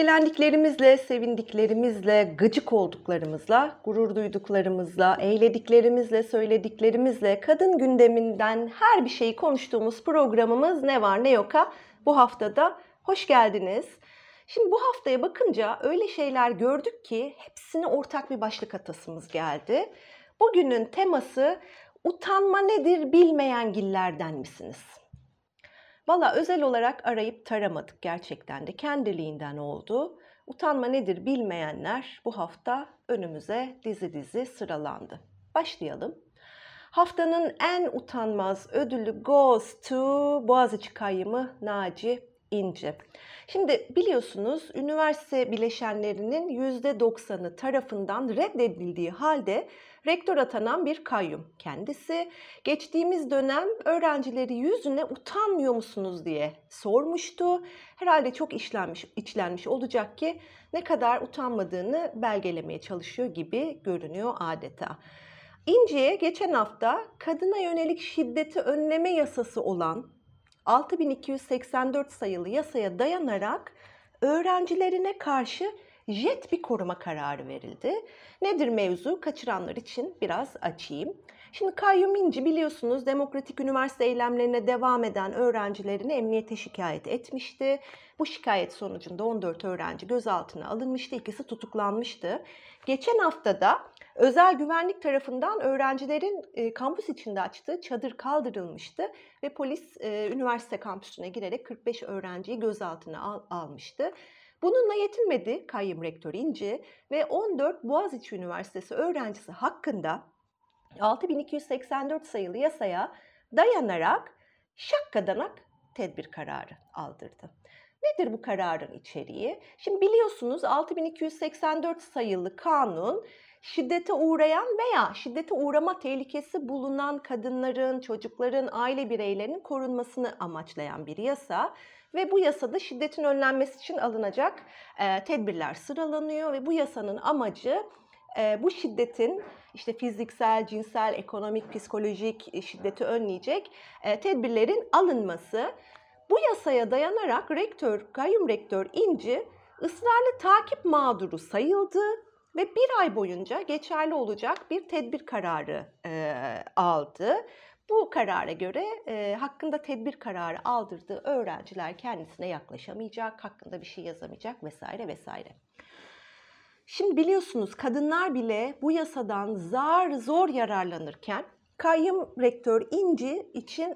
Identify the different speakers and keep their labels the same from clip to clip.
Speaker 1: Öfkelendiklerimizle, sevindiklerimizle, gıcık olduklarımızla, gurur duyduklarımızla, eğlediklerimizle, söylediklerimizle kadın gündeminden her bir şeyi konuştuğumuz programımız Ne Var Ne Yok'a bu haftada hoş geldiniz. Şimdi bu haftaya bakınca öyle şeyler gördük ki hepsine ortak bir başlık atasımız geldi. Bugünün teması utanma nedir bilmeyen gillerden misiniz? Valla özel olarak arayıp taramadık gerçekten de kendiliğinden oldu. Utanma nedir bilmeyenler bu hafta önümüze dizi dizi sıralandı. Başlayalım. Haftanın en utanmaz ödülü goes to Boğaziçi kayyımı Naci İnci. Şimdi biliyorsunuz üniversite bileşenlerinin %90'ı tarafından reddedildiği halde rektör atanan bir kayyum kendisi. Geçtiğimiz dönem öğrencileri yüzüne utanmıyor musunuz diye sormuştu. Herhalde çok işlenmiş, içlenmiş olacak ki ne kadar utanmadığını belgelemeye çalışıyor gibi görünüyor adeta. İnci'ye geçen hafta kadına yönelik şiddeti önleme yasası olan 6284 sayılı yasaya dayanarak öğrencilerine karşı jet bir koruma kararı verildi. Nedir mevzu? Kaçıranlar için biraz açayım. Şimdi Kayyum İnci biliyorsunuz demokratik üniversite eylemlerine devam eden öğrencilerini emniyete şikayet etmişti. Bu şikayet sonucunda 14 öğrenci gözaltına alınmıştı, ikisi tutuklanmıştı. Geçen hafta da özel güvenlik tarafından öğrencilerin e, kampüs içinde açtığı çadır kaldırılmıştı ve polis e, üniversite kampüsüne girerek 45 öğrenciyi gözaltına al, almıştı. Bununla yetinmedi kayyum rektör İnci ve 14 Boğaziçi Üniversitesi öğrencisi hakkında 6284 sayılı yasaya dayanarak şakkadanak tedbir kararı aldırdı. Nedir bu kararın içeriği? Şimdi biliyorsunuz 6284 sayılı kanun şiddete uğrayan veya şiddete uğrama tehlikesi bulunan kadınların, çocukların, aile bireylerinin korunmasını amaçlayan bir yasa ve bu yasada şiddetin önlenmesi için alınacak e, tedbirler sıralanıyor ve bu yasanın amacı e, bu şiddetin işte fiziksel, cinsel, ekonomik, psikolojik şiddeti önleyecek e, tedbirlerin alınması. Bu yasaya dayanarak rektör, kayyum rektör İnci ısrarlı takip mağduru sayıldı ve bir ay boyunca geçerli olacak bir tedbir kararı e, aldı. Bu karara göre e, hakkında tedbir kararı aldırdığı öğrenciler kendisine yaklaşamayacak, hakkında bir şey yazamayacak vesaire vesaire. Şimdi biliyorsunuz kadınlar bile bu yasadan zar zor yararlanırken kayyum rektör İnci için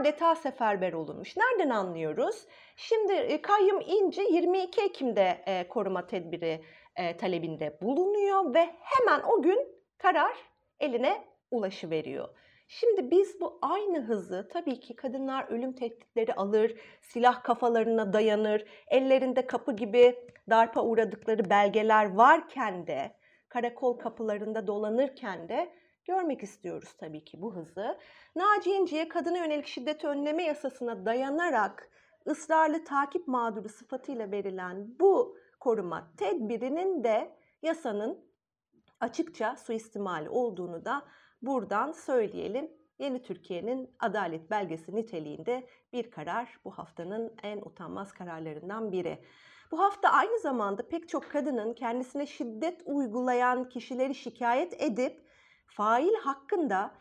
Speaker 1: adeta seferber olunmuş. Nereden anlıyoruz? Şimdi kayyum İnci 22 Ekim'de koruma tedbiri e, talebinde bulunuyor ve hemen o gün karar eline ulaşıveriyor. Şimdi biz bu aynı hızı tabii ki kadınlar ölüm tehditleri alır, silah kafalarına dayanır, ellerinde kapı gibi darpa uğradıkları belgeler varken de, karakol kapılarında dolanırken de görmek istiyoruz tabii ki bu hızı. Naci İnci'ye kadına yönelik şiddet önleme yasasına dayanarak ısrarlı takip mağduru sıfatıyla verilen bu koruma tedbirinin de yasanın açıkça suistimali olduğunu da buradan söyleyelim. Yeni Türkiye'nin adalet belgesi niteliğinde bir karar bu haftanın en utanmaz kararlarından biri. Bu hafta aynı zamanda pek çok kadının kendisine şiddet uygulayan kişileri şikayet edip fail hakkında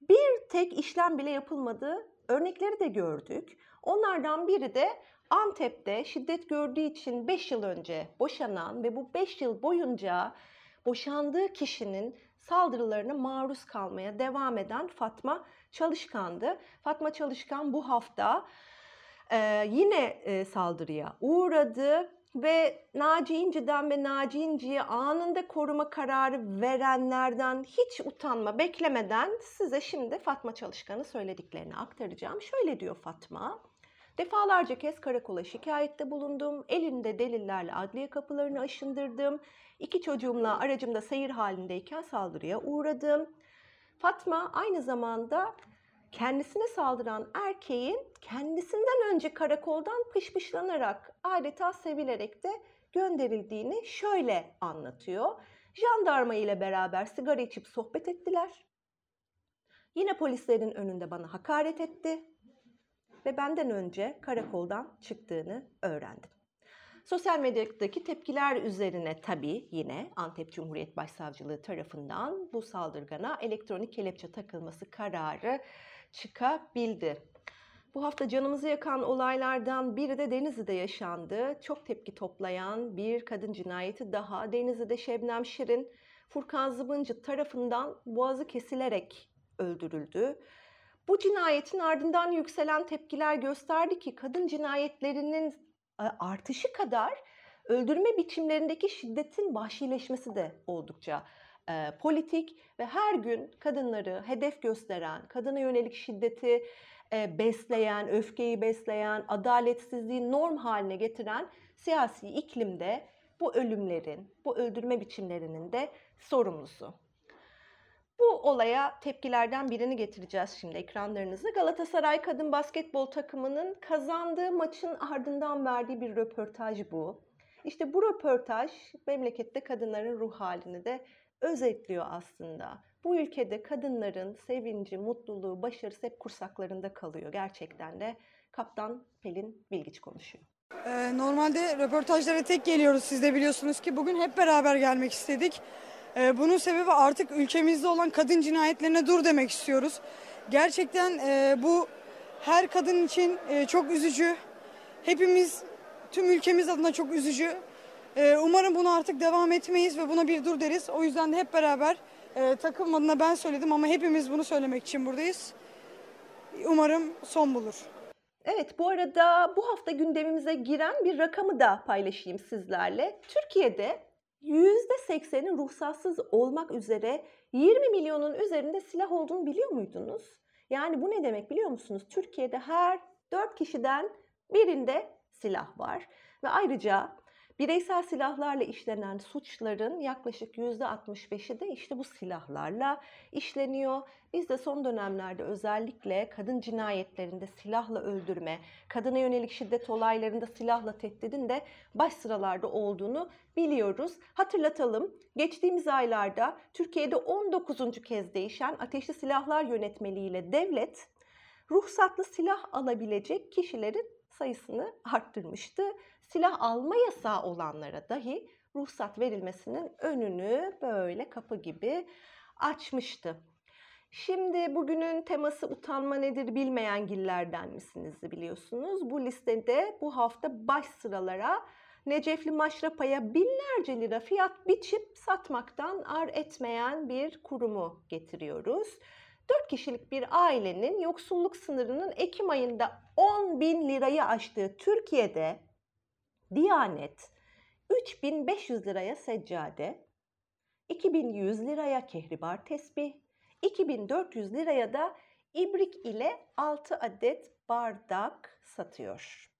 Speaker 1: bir tek işlem bile yapılmadığı örnekleri de gördük. Onlardan biri de Antep'te şiddet gördüğü için 5 yıl önce boşanan ve bu 5 yıl boyunca boşandığı kişinin saldırılarına maruz kalmaya devam eden Fatma Çalışkan'dı. Fatma Çalışkan bu hafta e, yine e, saldırıya uğradı ve Naci İnci'den ve Naci İnci'ye anında koruma kararı verenlerden hiç utanma beklemeden size şimdi Fatma Çalışkan'ı söylediklerini aktaracağım. Şöyle diyor Fatma. Defalarca kez karakola şikayette bulundum. Elinde delillerle adliye kapılarını aşındırdım. İki çocuğumla aracımda seyir halindeyken saldırıya uğradım. Fatma aynı zamanda kendisine saldıran erkeğin kendisinden önce karakoldan pışpışlanarak adeta sevilerek de gönderildiğini şöyle anlatıyor. Jandarma ile beraber sigara içip sohbet ettiler. Yine polislerin önünde bana hakaret etti ve benden önce karakoldan çıktığını öğrendim. Sosyal medyadaki tepkiler üzerine tabii yine Antep Cumhuriyet Başsavcılığı tarafından bu saldırgana elektronik kelepçe takılması kararı çıkabildi. Bu hafta canımızı yakan olaylardan biri de Denizli'de yaşandı. Çok tepki toplayan bir kadın cinayeti daha. Denizli'de Şebnem Şirin, Furkan Zıbıncı tarafından boğazı kesilerek öldürüldü. Bu cinayetin ardından yükselen tepkiler gösterdi ki kadın cinayetlerinin e, artışı kadar öldürme biçimlerindeki şiddetin vahşileşmesi de oldukça e, politik ve her gün kadınları hedef gösteren, kadına yönelik şiddeti e, besleyen, öfkeyi besleyen, adaletsizliği norm haline getiren siyasi iklimde bu ölümlerin, bu öldürme biçimlerinin de sorumlusu. Bu olaya tepkilerden birini getireceğiz şimdi ekranlarınızı. Galatasaray kadın basketbol takımının kazandığı maçın ardından verdiği bir röportaj bu. İşte bu röportaj memlekette kadınların ruh halini de özetliyor aslında. Bu ülkede kadınların sevinci, mutluluğu, başarısı hep kursaklarında kalıyor. Gerçekten de Kaptan Pelin Bilgiç konuşuyor.
Speaker 2: Ee, normalde röportajlara tek geliyoruz siz de biliyorsunuz ki bugün hep beraber gelmek istedik. Ee, bunun sebebi artık ülkemizde olan kadın cinayetlerine dur demek istiyoruz. Gerçekten e, bu her kadın için e, çok üzücü. Hepimiz tüm ülkemiz adına çok üzücü. E, umarım bunu artık devam etmeyiz ve buna bir dur deriz. O yüzden de hep beraber takım adına ben söyledim ama hepimiz bunu söylemek için buradayız. Umarım son bulur.
Speaker 1: Evet bu arada bu hafta gündemimize giren bir rakamı da paylaşayım sizlerle. Türkiye'de %80'in ruhsatsız olmak üzere 20 milyonun üzerinde silah olduğunu biliyor muydunuz? Yani bu ne demek biliyor musunuz? Türkiye'de her 4 kişiden birinde silah var ve ayrıca Bireysel silahlarla işlenen suçların yaklaşık %65'i de işte bu silahlarla işleniyor. Biz de son dönemlerde özellikle kadın cinayetlerinde silahla öldürme, kadına yönelik şiddet olaylarında silahla tehdidin de baş sıralarda olduğunu biliyoruz. Hatırlatalım, geçtiğimiz aylarda Türkiye'de 19. kez değişen ateşli silahlar yönetmeliğiyle devlet ruhsatlı silah alabilecek kişilerin sayısını arttırmıştı. Silah alma yasağı olanlara dahi ruhsat verilmesinin önünü böyle kapı gibi açmıştı. Şimdi bugünün teması utanma nedir bilmeyen gillerden misiniz biliyorsunuz. Bu listede bu hafta baş sıralara Necefli Maşrapa'ya binlerce lira fiyat biçip satmaktan ar etmeyen bir kurumu getiriyoruz. 4 kişilik bir ailenin yoksulluk sınırının Ekim ayında 10 bin lirayı aştığı Türkiye'de Diyanet 3500 liraya seccade, 2100 liraya kehribar tesbih, 2400 liraya da ibrik ile 6 adet bardak satıyor.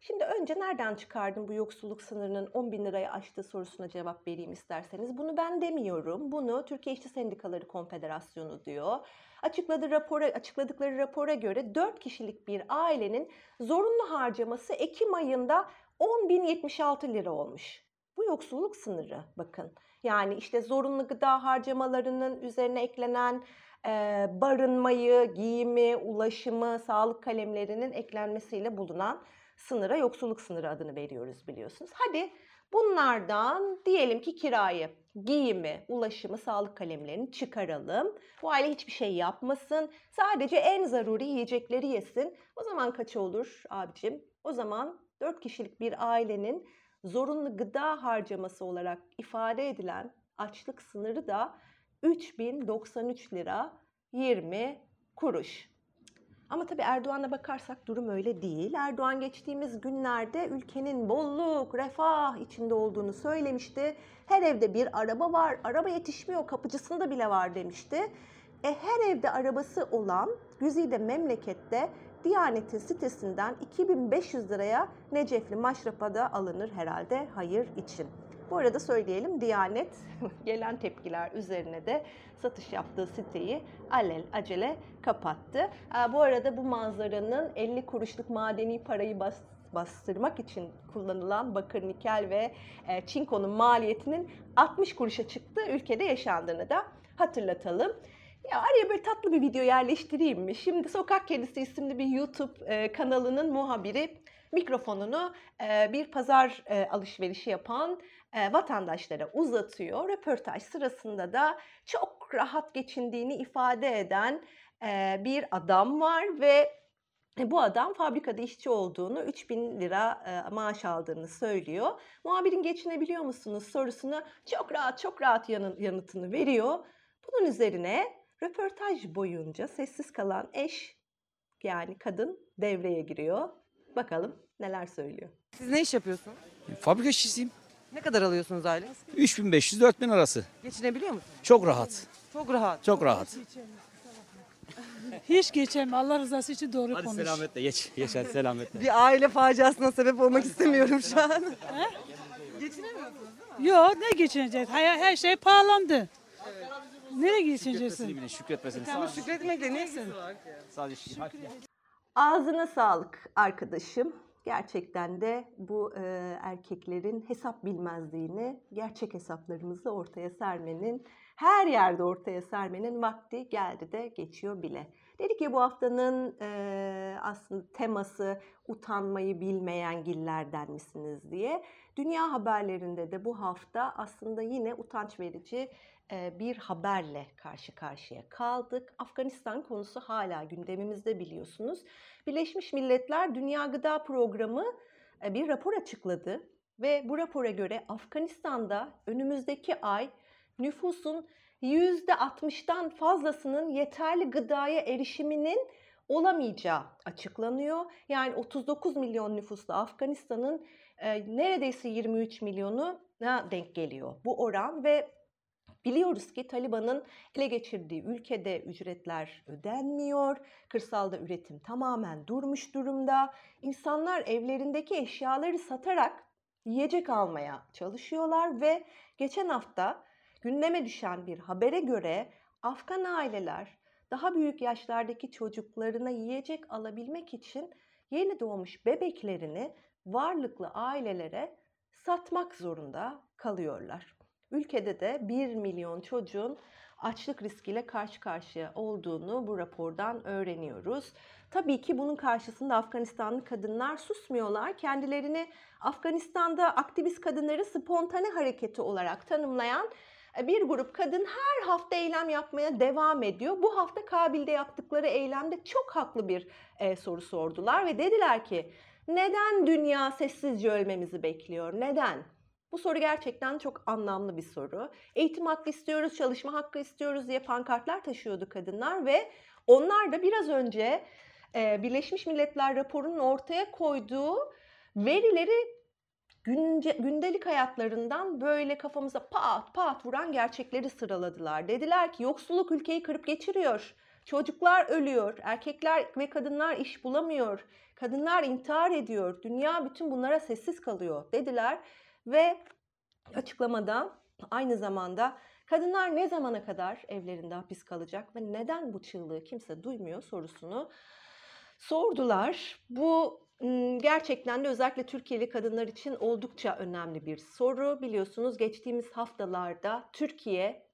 Speaker 1: Şimdi önce nereden çıkardım bu yoksulluk sınırının 10 bin liraya aştığı sorusuna cevap vereyim isterseniz. Bunu ben demiyorum. Bunu Türkiye İşçi Sendikaları Konfederasyonu diyor. Açıkladığı rapora, açıkladıkları rapora göre 4 kişilik bir ailenin zorunlu harcaması Ekim ayında 10.076 lira olmuş. Bu yoksulluk sınırı bakın. Yani işte zorunlu gıda harcamalarının üzerine eklenen e, barınmayı, giyimi, ulaşımı, sağlık kalemlerinin eklenmesiyle bulunan sınıra yoksulluk sınırı adını veriyoruz biliyorsunuz. Hadi bunlardan diyelim ki kirayı, giyimi, ulaşımı, sağlık kalemlerini çıkaralım. Bu aile hiçbir şey yapmasın. Sadece en zaruri yiyecekleri yesin. O zaman kaç olur abicim? O zaman 4 kişilik bir ailenin zorunlu gıda harcaması olarak ifade edilen açlık sınırı da 3093 lira 20 kuruş. Ama tabii Erdoğan'a bakarsak durum öyle değil. Erdoğan geçtiğimiz günlerde ülkenin bolluk, refah içinde olduğunu söylemişti. Her evde bir araba var, araba yetişmiyor, kapıcısında bile var demişti. E, her evde arabası olan Güzide memlekette Diyanet'in sitesinden 2500 liraya Necefli Maşrapa'da alınır herhalde hayır için. Bu arada söyleyelim Diyanet gelen tepkiler üzerine de satış yaptığı siteyi alel acele kapattı. Bu arada bu manzaranın 50 kuruşluk madeni parayı bas bastırmak için kullanılan bakır, nikel ve e, çinkonun maliyetinin 60 kuruşa çıktığı ülkede yaşandığını da hatırlatalım. Ya araya böyle tatlı bir video yerleştireyim mi? Şimdi Sokak Kedisi isimli bir YouTube e, kanalının muhabiri mikrofonunu e, bir pazar e, alışverişi yapan e, vatandaşlara uzatıyor. Röportaj sırasında da çok rahat geçindiğini ifade eden e, bir adam var ve e, bu adam fabrikada işçi olduğunu, 3000 lira e, maaş aldığını söylüyor. Muhabirin geçinebiliyor musunuz sorusuna çok rahat çok rahat yanı- yanıtını veriyor. Bunun üzerine röportaj boyunca sessiz kalan eş yani kadın devreye giriyor. Bakalım neler söylüyor.
Speaker 3: Siz ne iş yapıyorsunuz?
Speaker 4: Fabrika işçisiyim.
Speaker 3: Ne kadar alıyorsunuz aylık?
Speaker 4: 3500-4000 arası.
Speaker 3: Geçinebiliyor musunuz?
Speaker 4: Çok rahat.
Speaker 3: Çok rahat.
Speaker 4: Çok rahat.
Speaker 5: Hiç geçemem. Allah rızası için doğru
Speaker 4: Hadi
Speaker 5: konuş.
Speaker 4: selametle geç. Geç hadi selametle.
Speaker 3: Bir aile faciasına sebep olmak istemiyorum şu an.
Speaker 5: Yok ne geçinecek? Her, her şey pahalandı. Nereye
Speaker 4: bilin, şükretmesini.
Speaker 3: Tamam şükretmekle ne ilgisi var?
Speaker 4: Sadece şükür.
Speaker 1: Ağzına sağlık arkadaşım. Gerçekten de bu e, erkeklerin hesap bilmezliğini gerçek hesaplarımızı ortaya sermenin, her yerde ortaya sermenin vakti geldi de geçiyor bile. Dedik ya bu haftanın e, aslında teması utanmayı bilmeyen gillerden misiniz diye. Dünya haberlerinde de bu hafta aslında yine utanç verici bir haberle karşı karşıya kaldık. Afganistan konusu hala gündemimizde biliyorsunuz. Birleşmiş Milletler Dünya Gıda Programı bir rapor açıkladı ve bu rapora göre Afganistan'da önümüzdeki ay nüfusun %60'dan fazlasının yeterli gıdaya erişiminin olamayacağı açıklanıyor. Yani 39 milyon nüfuslu Afganistan'ın e, neredeyse 23 milyonuna denk geliyor bu oran ve Biliyoruz ki Taliban'ın ele geçirdiği ülkede ücretler ödenmiyor, kırsalda üretim tamamen durmuş durumda. İnsanlar evlerindeki eşyaları satarak yiyecek almaya çalışıyorlar ve geçen hafta gündeme düşen bir habere göre Afgan aileler daha büyük yaşlardaki çocuklarına yiyecek alabilmek için yeni doğmuş bebeklerini varlıklı ailelere satmak zorunda kalıyorlar. Ülkede de 1 milyon çocuğun açlık riskiyle karşı karşıya olduğunu bu rapordan öğreniyoruz. Tabii ki bunun karşısında Afganistanlı kadınlar susmuyorlar. Kendilerini Afganistan'da aktivist kadınları spontane hareketi olarak tanımlayan bir grup kadın her hafta eylem yapmaya devam ediyor. Bu hafta Kabil'de yaptıkları eylemde çok haklı bir e, soru sordular ve dediler ki neden dünya sessizce ölmemizi bekliyor? Neden? Bu soru gerçekten çok anlamlı bir soru. Eğitim hakkı istiyoruz, çalışma hakkı istiyoruz diye pankartlar taşıyordu kadınlar ve onlar da biraz önce e, Birleşmiş Milletler raporunun ortaya koyduğu verileri günce, gündelik hayatlarından böyle kafamıza pat pat vuran gerçekleri sıraladılar. Dediler ki yoksulluk ülkeyi kırıp geçiriyor. Çocuklar ölüyor, erkekler ve kadınlar iş bulamıyor, kadınlar intihar ediyor, dünya bütün bunlara sessiz kalıyor dediler. Ve açıklamada aynı zamanda kadınlar ne zamana kadar evlerinde hapis kalacak ve neden bu çığlığı kimse duymuyor sorusunu sordular. Bu gerçekten de özellikle Türkiye'li kadınlar için oldukça önemli bir soru. Biliyorsunuz geçtiğimiz haftalarda Türkiye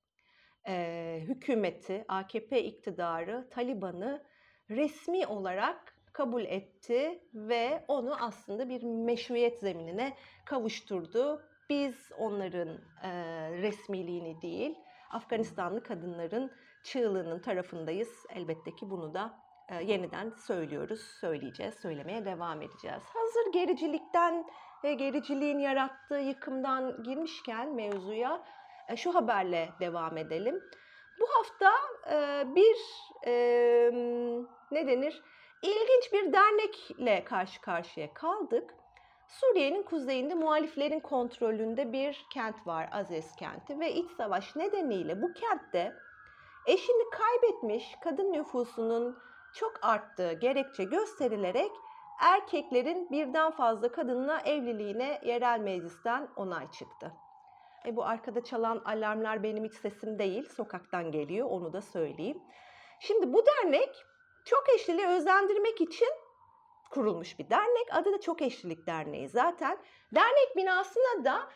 Speaker 1: e, hükümeti, AKP iktidarı Taliban'ı resmi olarak kabul etti ve onu aslında bir meşruiyet zeminine kavuşturdu. Biz onların e, resmiliğini değil, Afganistanlı kadınların çığlığının tarafındayız. Elbette ki bunu da e, yeniden söylüyoruz, söyleyeceğiz, söylemeye devam edeceğiz. Hazır gericilikten ve gericiliğin yarattığı yıkımdan girmişken mevzuya e, şu haberle devam edelim. Bu hafta e, bir e, ne denir? İlginç bir dernekle karşı karşıya kaldık. Suriye'nin kuzeyinde muhaliflerin kontrolünde bir kent var, Azez kenti ve iç savaş nedeniyle bu kentte eşini kaybetmiş kadın nüfusunun çok arttığı gerekçe gösterilerek erkeklerin birden fazla kadınla evliliğine yerel meclisten onay çıktı. E bu arkada çalan alarmlar benim hiç sesim değil, sokaktan geliyor onu da söyleyeyim. Şimdi bu dernek çok eşliliği özendirmek için kurulmuş bir dernek. Adı da Çok Eşlilik Derneği zaten. Dernek binasına da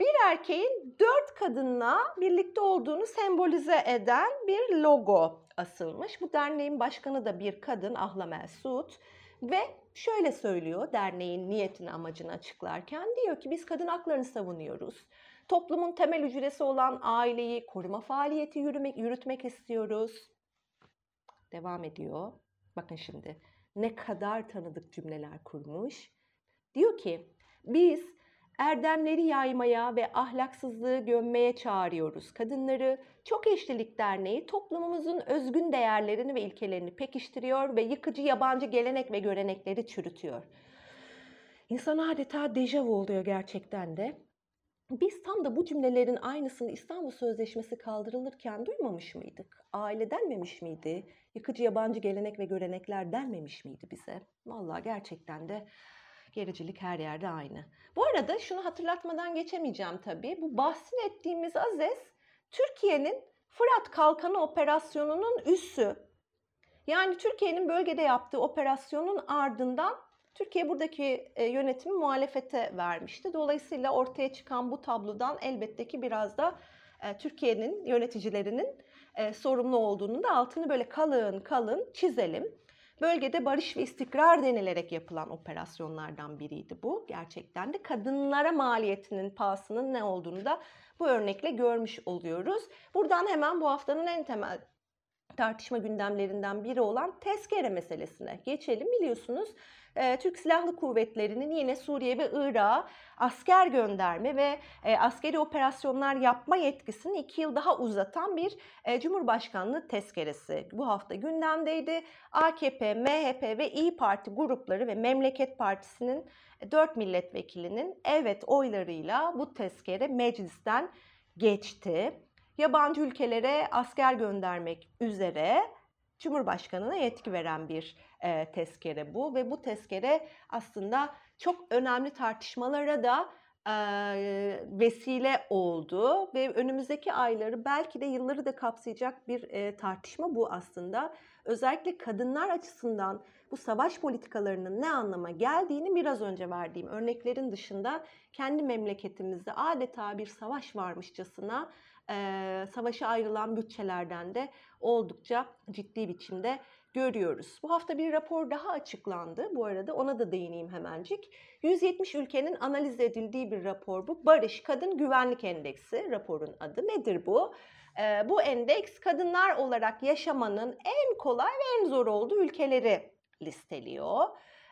Speaker 1: bir erkeğin dört kadınla birlikte olduğunu sembolize eden bir logo asılmış. Bu derneğin başkanı da bir kadın Ahla Mesut Ve şöyle söylüyor derneğin niyetini amacını açıklarken diyor ki biz kadın haklarını savunuyoruz. Toplumun temel hücresi olan aileyi koruma faaliyeti yürümek, yürütmek istiyoruz. Devam ediyor. Bakın şimdi ne kadar tanıdık cümleler kurmuş. Diyor ki biz erdemleri yaymaya ve ahlaksızlığı gömmeye çağırıyoruz. Kadınları Çok Eşlilik Derneği toplumumuzun özgün değerlerini ve ilkelerini pekiştiriyor ve yıkıcı yabancı gelenek ve görenekleri çürütüyor. İnsan adeta dejavu oluyor gerçekten de. Biz tam da bu cümlelerin aynısını İstanbul Sözleşmesi kaldırılırken duymamış mıydık? Aile denmemiş miydi? Yıkıcı yabancı gelenek ve görenekler denmemiş miydi bize? Vallahi gerçekten de gericilik her yerde aynı. Bu arada şunu hatırlatmadan geçemeyeceğim tabii. Bu bahsini ettiğimiz Azez, Türkiye'nin Fırat Kalkanı Operasyonu'nun üssü. Yani Türkiye'nin bölgede yaptığı operasyonun ardından Türkiye buradaki e, yönetimi muhalefete vermişti. Dolayısıyla ortaya çıkan bu tablodan elbette ki biraz da e, Türkiye'nin yöneticilerinin e, sorumlu olduğunu da altını böyle kalın kalın çizelim. Bölgede barış ve istikrar denilerek yapılan operasyonlardan biriydi bu. Gerçekten de kadınlara maliyetinin pahasının ne olduğunu da bu örnekle görmüş oluyoruz. Buradan hemen bu haftanın en temel tartışma gündemlerinden biri olan tezkere meselesine geçelim. Biliyorsunuz e, Türk Silahlı Kuvvetleri'nin yine Suriye ve Irak'a asker gönderme ve e, askeri operasyonlar yapma yetkisini iki yıl daha uzatan bir e, Cumhurbaşkanlığı tezkeresi bu hafta gündemdeydi. AKP, MHP ve İyi Parti grupları ve Memleket Partisi'nin 4 milletvekilinin evet oylarıyla bu tezkere meclisten geçti yabancı ülkelere asker göndermek üzere Cumhurbaşkanı'na yetki veren bir e, tezkere bu ve bu tezkere aslında çok önemli tartışmalara da e, vesile oldu ve önümüzdeki ayları belki de yılları da kapsayacak bir e, tartışma bu aslında. Özellikle kadınlar açısından bu savaş politikalarının ne anlama geldiğini biraz önce verdiğim örneklerin dışında kendi memleketimizde adeta bir savaş varmışçasına e, savaşa ayrılan bütçelerden de oldukça ciddi biçimde görüyoruz. Bu hafta bir rapor daha açıklandı. Bu arada ona da değineyim hemencik. 170 ülkenin analiz edildiği bir rapor bu. Barış Kadın Güvenlik Endeksi raporun adı. Nedir bu? Bu endeks kadınlar olarak yaşamanın en kolay ve en zor olduğu ülkeleri listeliyor.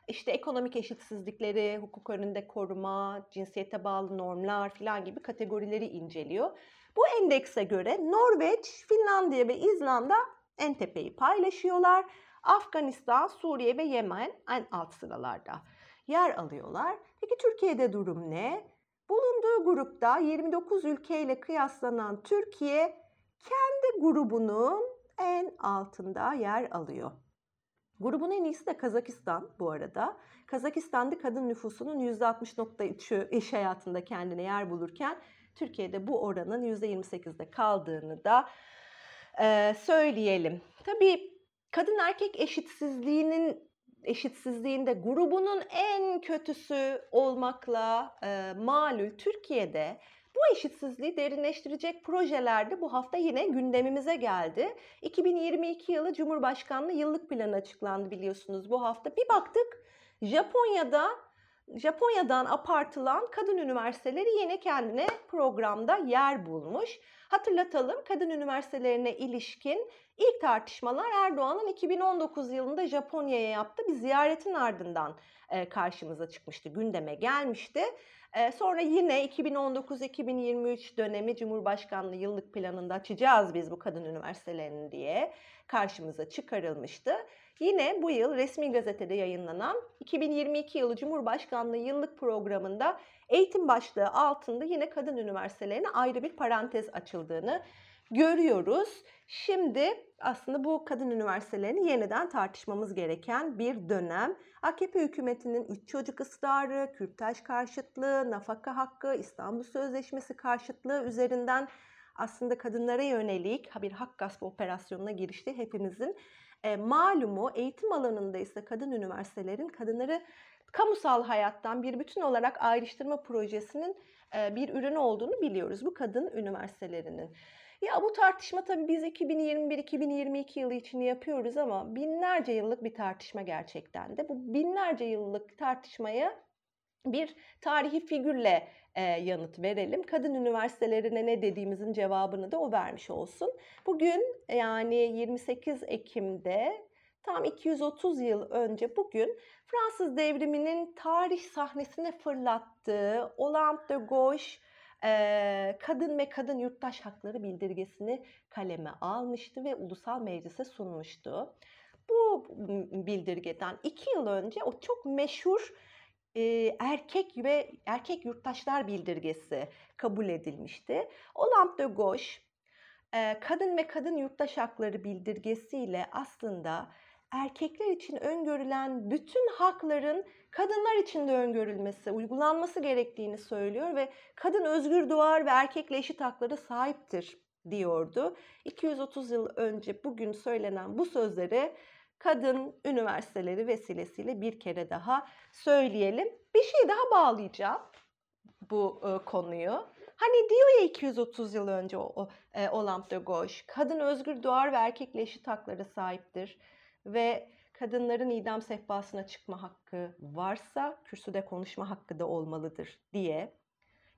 Speaker 1: İşte ekonomik eşitsizlikleri, hukuk önünde koruma, cinsiyete bağlı normlar filan gibi kategorileri inceliyor. Bu endekse göre Norveç, Finlandiya ve İzlanda en tepeyi paylaşıyorlar. Afganistan, Suriye ve Yemen en alt sıralarda yer alıyorlar. Peki Türkiye'de durum ne? Bulunduğu grupta 29 ülkeyle kıyaslanan Türkiye kendi grubunun en altında yer alıyor. Grubun en iyisi de Kazakistan bu arada. Kazakistan'da kadın nüfusunun %60.3'ü iş hayatında kendine yer bulurken Türkiye'de bu oranın %28'de kaldığını da e, söyleyelim. Tabii kadın erkek eşitsizliğinin eşitsizliğinde grubunun en kötüsü olmakla e, malul Türkiye'de bu eşitsizliği derinleştirecek projelerde bu hafta yine gündemimize geldi. 2022 yılı Cumhurbaşkanlığı yıllık planı açıklandı biliyorsunuz bu hafta. Bir baktık Japonya'da Japonya'dan apartılan kadın üniversiteleri yine kendine programda yer bulmuş. Hatırlatalım kadın üniversitelerine ilişkin ilk tartışmalar Erdoğan'ın 2019 yılında Japonya'ya yaptığı bir ziyaretin ardından karşımıza çıkmıştı, gündeme gelmişti. Sonra yine 2019-2023 dönemi Cumhurbaşkanlığı yıllık planında açacağız biz bu kadın üniversitelerini diye karşımıza çıkarılmıştı. Yine bu yıl resmi gazetede yayınlanan 2022 yılı Cumhurbaşkanlığı yıllık programında eğitim başlığı altında yine kadın üniversitelerine ayrı bir parantez açıldığını görüyoruz. Şimdi aslında bu kadın üniversitelerini yeniden tartışmamız gereken bir dönem. AKP hükümetinin üç çocuk ısrarı, Kürtaj karşıtlığı, nafaka hakkı, İstanbul Sözleşmesi karşıtlığı üzerinden aslında kadınlara yönelik bir hak gaspı operasyonuna girişti hepimizin e, malumu eğitim alanında ise kadın üniversitelerin kadınları kamusal hayattan bir bütün olarak ayrıştırma projesinin e, bir ürünü olduğunu biliyoruz bu kadın üniversitelerinin. Ya bu tartışma tabii biz 2021-2022 yılı için yapıyoruz ama binlerce yıllık bir tartışma gerçekten de. Bu binlerce yıllık tartışmaya bir tarihi figürle e, yanıt verelim. Kadın üniversitelerine ne dediğimizin cevabını da o vermiş olsun. Bugün yani 28 Ekim'de tam 230 yıl önce bugün Fransız devriminin tarih sahnesine fırlattığı Olympe de Gauche kadın ve kadın yurttaş hakları bildirgesini kaleme almıştı ve ulusal meclise sunmuştu. Bu bildirgeden iki yıl önce o çok meşhur e, erkek ve erkek yurttaşlar bildirgesi kabul edilmişti. Olympe de Gauche kadın ve kadın yurttaş hakları bildirgesiyle aslında erkekler için öngörülen bütün hakların kadınlar için de öngörülmesi, uygulanması gerektiğini söylüyor ve kadın özgür doğar ve erkekle eşit haklara sahiptir diyordu. 230 yıl önce bugün söylenen bu sözleri kadın üniversiteleri vesilesiyle bir kere daha söyleyelim. Bir şey daha bağlayacağım bu e, konuyu. Hani diyor ya 230 yıl önce o, o e, Olympe de Gauche, kadın özgür doğar ve erkekle eşit haklara sahiptir ve kadınların idam sehpasına çıkma hakkı varsa kürsüde konuşma hakkı da olmalıdır diye.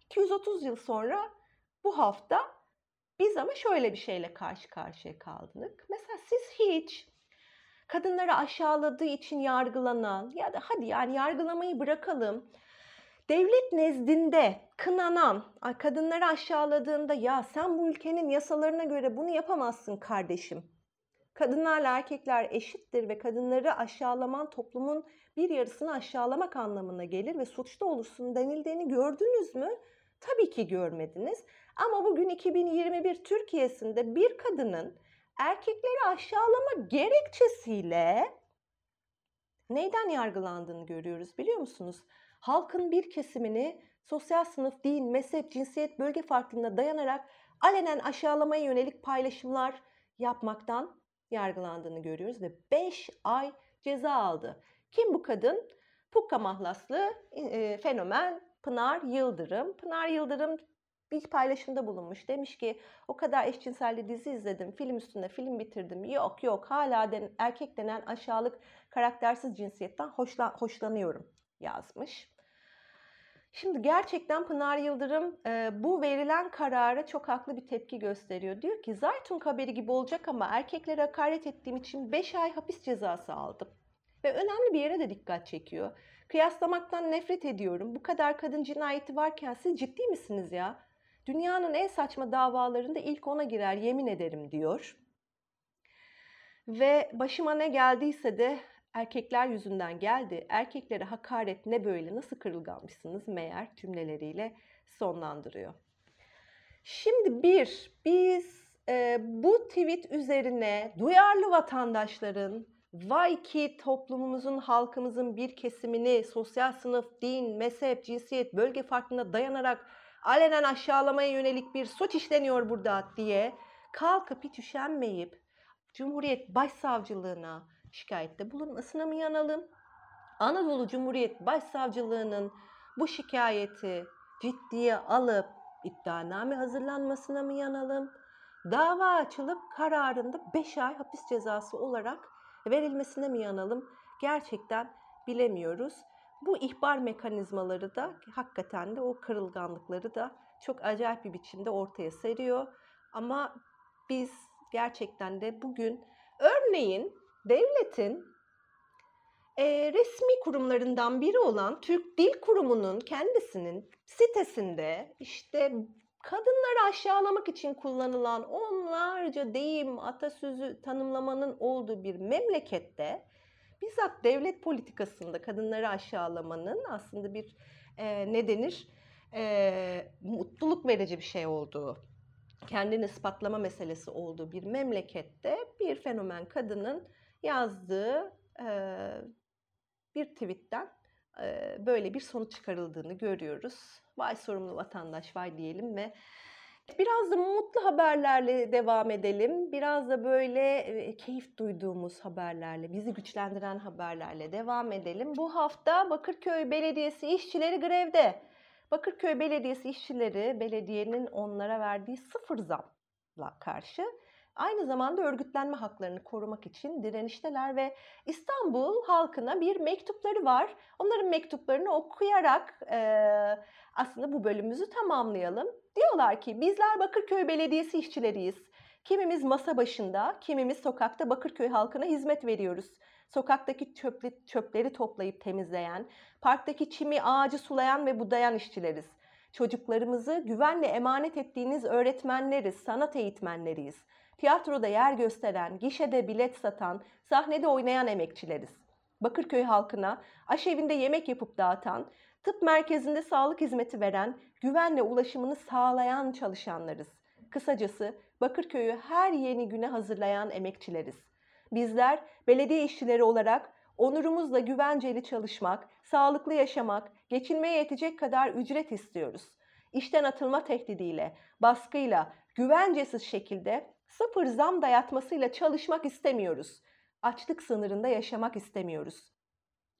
Speaker 1: 230 yıl sonra bu hafta biz ama şöyle bir şeyle karşı karşıya kaldık. Mesela siz hiç kadınları aşağıladığı için yargılanan ya da hadi yani yargılamayı bırakalım. Devlet nezdinde kınanan, kadınları aşağıladığında ya sen bu ülkenin yasalarına göre bunu yapamazsın kardeşim kadınlarla erkekler eşittir ve kadınları aşağılaman toplumun bir yarısını aşağılamak anlamına gelir ve suçlu olursun denildiğini gördünüz mü? Tabii ki görmediniz. Ama bugün 2021 Türkiye'sinde bir kadının erkekleri aşağılama gerekçesiyle neyden yargılandığını görüyoruz biliyor musunuz? Halkın bir kesimini sosyal sınıf, din, mezhep, cinsiyet, bölge farklılığına dayanarak alenen aşağılamaya yönelik paylaşımlar yapmaktan yargılandığını görüyoruz ve 5 ay ceza aldı. Kim bu kadın? Pukka mahlaslı e, fenomen Pınar Yıldırım. Pınar Yıldırım bir paylaşımda bulunmuş. Demiş ki o kadar eşcinselli dizi izledim, film üstünde film bitirdim. Yok yok hala den, erkek denen aşağılık karaktersiz cinsiyetten hoşlan, hoşlanıyorum yazmış. Şimdi gerçekten Pınar Yıldırım e, bu verilen karara çok haklı bir tepki gösteriyor. Diyor ki Zaytun haberi gibi olacak ama erkeklere hakaret ettiğim için 5 ay hapis cezası aldım. Ve önemli bir yere de dikkat çekiyor. Kıyaslamaktan nefret ediyorum. Bu kadar kadın cinayeti varken siz ciddi misiniz ya? Dünyanın en saçma davalarında ilk ona girer yemin ederim diyor. Ve başıma ne geldiyse de erkekler yüzünden geldi. Erkeklere hakaret ne böyle nasıl kırılganmışsınız meğer cümleleriyle sonlandırıyor. Şimdi bir, biz e, bu tweet üzerine duyarlı vatandaşların vay ki toplumumuzun, halkımızın bir kesimini sosyal sınıf, din, mezhep, cinsiyet, bölge farkına dayanarak alenen aşağılamaya yönelik bir suç işleniyor burada diye kalkıp hiç üşenmeyip Cumhuriyet Başsavcılığına, şikayette bulunmasına mı yanalım? Anadolu Cumhuriyet Başsavcılığı'nın bu şikayeti ciddiye alıp iddianame hazırlanmasına mı yanalım? Dava açılıp kararında 5 ay hapis cezası olarak verilmesine mi yanalım? Gerçekten bilemiyoruz. Bu ihbar mekanizmaları da hakikaten de o kırılganlıkları da çok acayip bir biçimde ortaya seriyor. Ama biz gerçekten de bugün örneğin devletin e, resmi kurumlarından biri olan Türk Dil Kurumu'nun kendisinin sitesinde işte kadınları aşağılamak için kullanılan onlarca deyim, atasözü tanımlamanın olduğu bir memlekette bizzat devlet politikasında kadınları aşağılamanın aslında bir e, ne denir e, mutluluk verici bir şey olduğu, kendini ispatlama meselesi olduğu bir memlekette bir fenomen kadının yazdığı e, bir tweetten e, böyle bir sonuç çıkarıldığını görüyoruz. Vay sorumlu vatandaş vay diyelim ve biraz da mutlu haberlerle devam edelim. Biraz da böyle keyif duyduğumuz haberlerle, bizi güçlendiren haberlerle devam edelim. Bu hafta Bakırköy Belediyesi işçileri grevde. Bakırköy Belediyesi işçileri belediyenin onlara verdiği sıfır zam sınıfla karşı aynı zamanda örgütlenme haklarını korumak için direnişteler ve İstanbul halkına bir mektupları var. Onların mektuplarını okuyarak eee, aslında bu bölümümüzü tamamlayalım. Diyorlar ki bizler Bakırköy Belediyesi işçileriyiz. Kimimiz masa başında, kimimiz sokakta Bakırköy halkına hizmet veriyoruz. Sokaktaki çöpli, çöpleri toplayıp temizleyen, parktaki çimi ağacı sulayan ve budayan işçileriz. Çocuklarımızı güvenle emanet ettiğiniz öğretmenleriz, sanat eğitmenleriyiz. Tiyatroda yer gösteren, gişede bilet satan, sahnede oynayan emekçileriz. Bakırköy halkına aşevinde yemek yapıp dağıtan, tıp merkezinde sağlık hizmeti veren, güvenle ulaşımını sağlayan çalışanlarız. Kısacası Bakırköy'ü her yeni güne hazırlayan emekçileriz. Bizler belediye işçileri olarak onurumuzla güvenceli çalışmak, sağlıklı yaşamak, geçinmeye yetecek kadar ücret istiyoruz. İşten atılma tehdidiyle, baskıyla, güvencesiz şekilde sıfır zam dayatmasıyla çalışmak istemiyoruz. Açlık sınırında yaşamak istemiyoruz.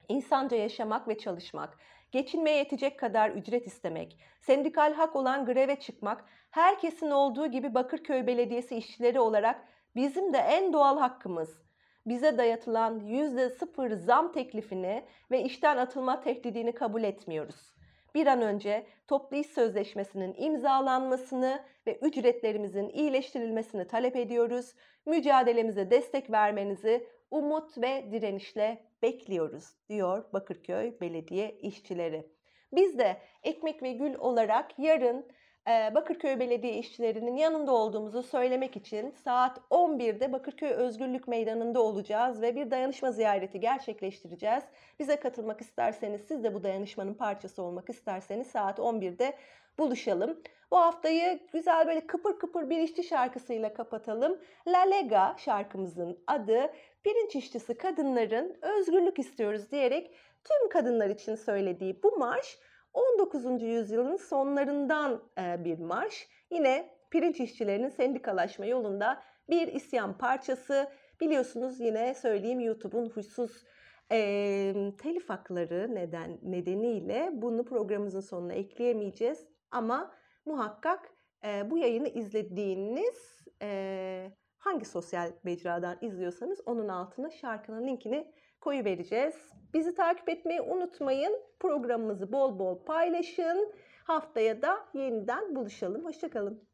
Speaker 1: İnsanca yaşamak ve çalışmak, geçinmeye yetecek kadar ücret istemek, sendikal hak olan greve çıkmak, herkesin olduğu gibi Bakırköy Belediyesi işçileri olarak bizim de en doğal hakkımız. Bize dayatılan %0 zam teklifini ve işten atılma tehdidini kabul etmiyoruz. Bir an önce toplu iş sözleşmesinin imzalanmasını ve ücretlerimizin iyileştirilmesini talep ediyoruz. Mücadelemize destek vermenizi umut ve direnişle bekliyoruz diyor Bakırköy Belediye işçileri. Biz de Ekmek ve Gül olarak yarın Bakırköy Belediye işçilerinin yanında olduğumuzu söylemek için saat 11'de Bakırköy Özgürlük Meydanı'nda olacağız ve bir dayanışma ziyareti gerçekleştireceğiz. Bize katılmak isterseniz, siz de bu dayanışmanın parçası olmak isterseniz saat 11'de buluşalım. Bu haftayı güzel böyle kıpır kıpır bir işçi şarkısıyla kapatalım. La Lega şarkımızın adı pirinç işçisi kadınların özgürlük istiyoruz diyerek tüm kadınlar için söylediği bu marş 19. yüzyılın sonlarından e, bir marş. Yine pirinç işçilerinin sendikalaşma yolunda bir isyan parçası. Biliyorsunuz yine söyleyeyim YouTube'un huysuz e, telif hakları neden nedeniyle bunu programımızın sonuna ekleyemeyeceğiz. Ama muhakkak e, bu yayını izlediğiniz e, hangi sosyal mecradan izliyorsanız onun altına şarkının linkini koyu vereceğiz. Bizi takip etmeyi unutmayın. Programımızı bol bol paylaşın. Haftaya da yeniden buluşalım. Hoşçakalın.